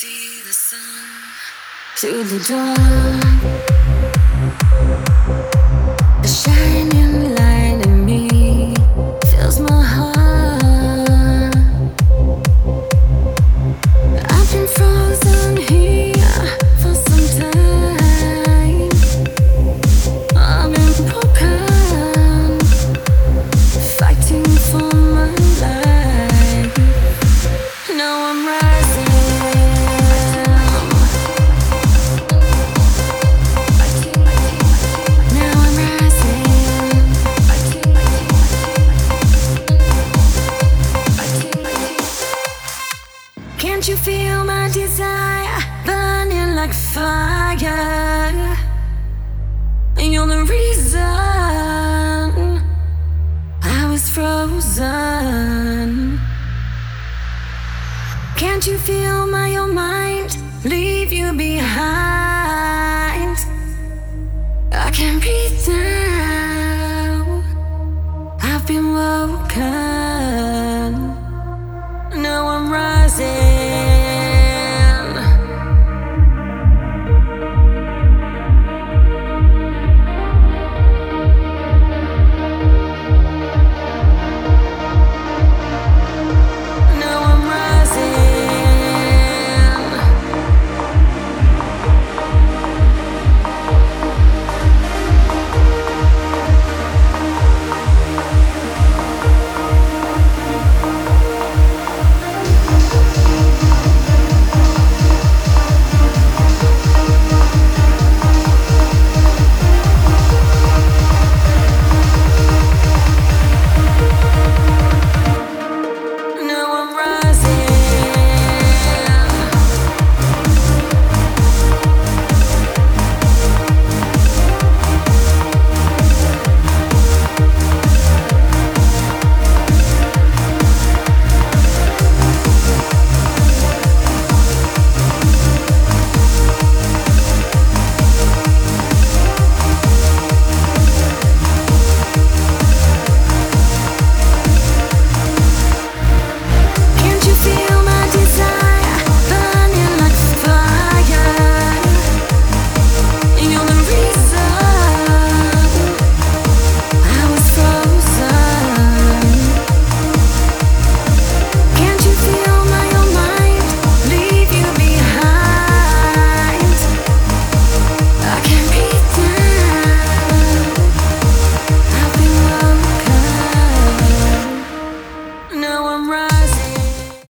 see the sun to the dawn. Can't you feel my desire burning like fire? You're the reason I was frozen. Can't you feel my own mind leave you behind? I can't breathe